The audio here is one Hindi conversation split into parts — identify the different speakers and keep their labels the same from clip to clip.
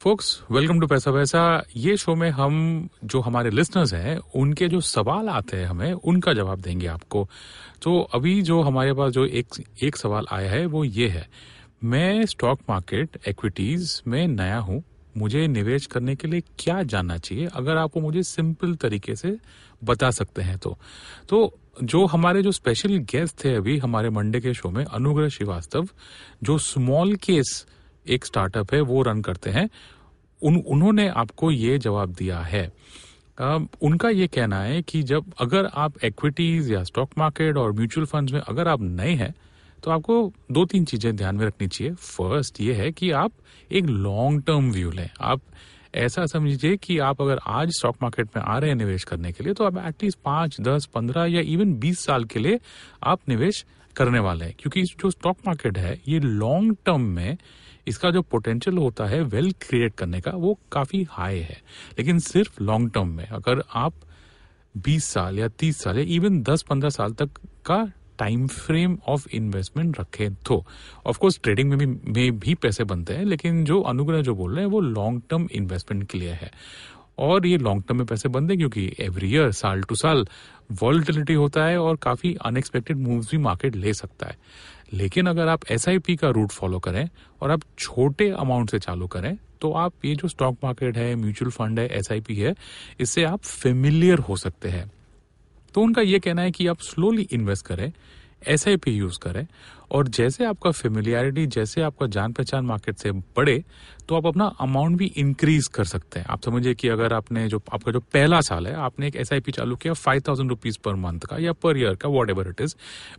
Speaker 1: फोक्स वेलकम टू पैसा वैसा ये शो में हम जो हमारे लिसनर्स हैं, उनके जो सवाल आते हैं हमें, उनका जवाब देंगे आपको। तो अभी जो हमारे पास जो एक एक सवाल आया है, वो ये है। मैं स्टॉक मार्केट इक्विटीज में नया हूँ। मुझे निवेश करने के लिए क्या जानना चाहिए? अगर आपको मुझे सिंपल तरीके से बता सकते हैं तो। तो जो हमारे जो स्पेशल गेस्ट थे अभी हमारे मंडे के शो में, अनुग्रह श्रीवास्तव, जो स्मॉल केस एक स्टार्टअप है, वो रन करते हैं। उन उन्होंने आपको ये जवाब दिया है। अ, उनका ये कहना है कि जब अगर आप इक्विटीज या स्टॉक मार्केट और म्यूचुअल फंड्स में अगर आप नए हैं तो आपको दो तीन चीज़ें ध्यान में रखनी चाहिए। फ़र्स्ट ये है कि आप एक लॉन्ग टर्म व्यू लें। आप ऐसा समझिए कि आप अगर आज स्टॉक मार्केट में आ रहे हैं निवेश करने के लिए तो आप एटलीस्ट पाँच दस पंद्रह या इवन बीस साल के लिए आप निवेश करने वाले हैं। क्योंकि जो स्टॉक मार्केट है ये लॉन्ग टर्म में इसका जो पोटेंशियल होता है वेल्थ क्रिएट करने का, वो काफ़ी हाई है। लेकिन सिर्फ़ लॉन्ग टर्म में, अगर आप 20 साल या 30 साल या इवन 10-15 साल तक का टाइम फ्रेम ऑफ़ इन्वेस्टमेंट रखें तो। ऑफकोर्स ट्रेडिंग में भी में भी पैसे बनते हैं, लेकिन जो अनुग्रह जो बोल रहे हैं, वो लॉन्ग टर्म इन्वेस्टमेंट के लिए है। और ये लॉन्ग टर्म में पैसे बनते हैं क्योंकि एवरी ईयर साल टू साल वॉलिटिलिटी होता है और काफ़ी अनएक्सपेक्टेड मूव्स भी मार्केट ले सकता है। लेकिन अगर आप एसआईपी का रूट फॉलो करें और आप छोटे अमाउंट से चालू करें तो आप ये जो स्टॉक मार्केट है म्यूचुअल फंड है एसआईपी है, इससे आप फेमिलियर हो सकते हैं। तो उनका ये कहना है कि आप स्लोली इन्वेस्ट करें एसआईपी यूज़ करें। और जैसे आपका फेमिलियरिटी जैसे आपका जान पहचान मार्केट से बढ़े तो आप अपना अमाउंट भी इंक्रीज कर सकते हैं। आप समझिए कि अगर आपने जो, आपका जो पहला साल है, आपने एक एसआईपी चालू किया five thousand rupees per month का या पर ईयर का whatever it is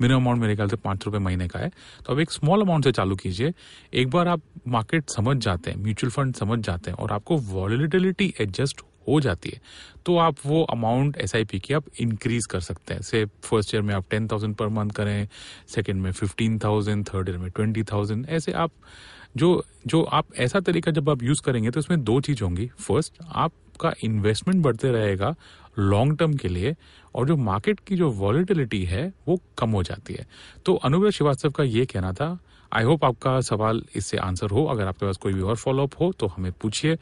Speaker 1: minimum amount मेरे ख्याल से पाँच रुपए महीने का है तो आप एक स्मॉल अमाउंट से चालू कीजिए। एक बार आप मार्केट समझ जाते हैं म्यूचुअल फंड समझ जाते हैं और आपको वॉलिटिलिटी एडजस्ट हो जाती है तो आप वो अमाउंट एस आई पी की आप इंक्रीज कर सकते हैं। से फ़र्स्ट ईयर में आप टेन थाउज़ेंड पर मंथ करें सेकेंड में फिफ्टीन थाउज़ेंड थर्ड ईयर में ट्वेंटी थाउज़ेंड ऐसे आप जो जो आप ऐसा तरीका जब आप यूज़ करेंगे तो इसमें दो चीज़ होंगी। फ़र्स्ट आपका इन्वेस्टमेंट बढ़ते रहेगा लॉन्ग टर्म के लिए और जो मार्केट की जो वॉलिटिलिटी है वो कम हो जाती है। तो अनुग्रह श्रीवास्तव का ये कहना था। आई होप आपका सवाल इससे आंसर हो। अगर आपके पास कोई भी और फॉलोअप हो तो हमें पूछिए।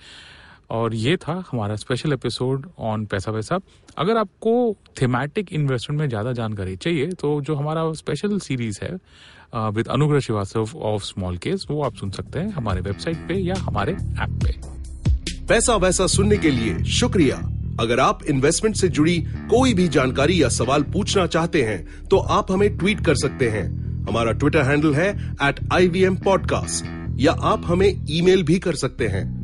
Speaker 1: और ये था हमारा स्पेशल एपिसोड ऑन पैसा वैसा। अगर आपको थीमेटिक इन्वेस्टमेंट में ज़्यादा जानकारी चाहिए तो जो हमारा स्पेशल सीरीज़ है विद अनुग्रह श्रीवास्तव ऑफ़ स्मॉल केस वो आप सुन सकते हैं हमारे वेबसाइट पे या हमारे ऐप पे।
Speaker 2: पैसा वैसा सुनने के लिए शुक्रिया। अगर आप इन्वेस्टमेंट से जुड़ी कोई भी जानकारी या सवाल पूछना चाहते हैं तो आप हमें ट्वीट कर सकते हैं। हमारा ट्विटर हैंडल है एट आई या आप हमें ईमेल भी कर सकते हैं।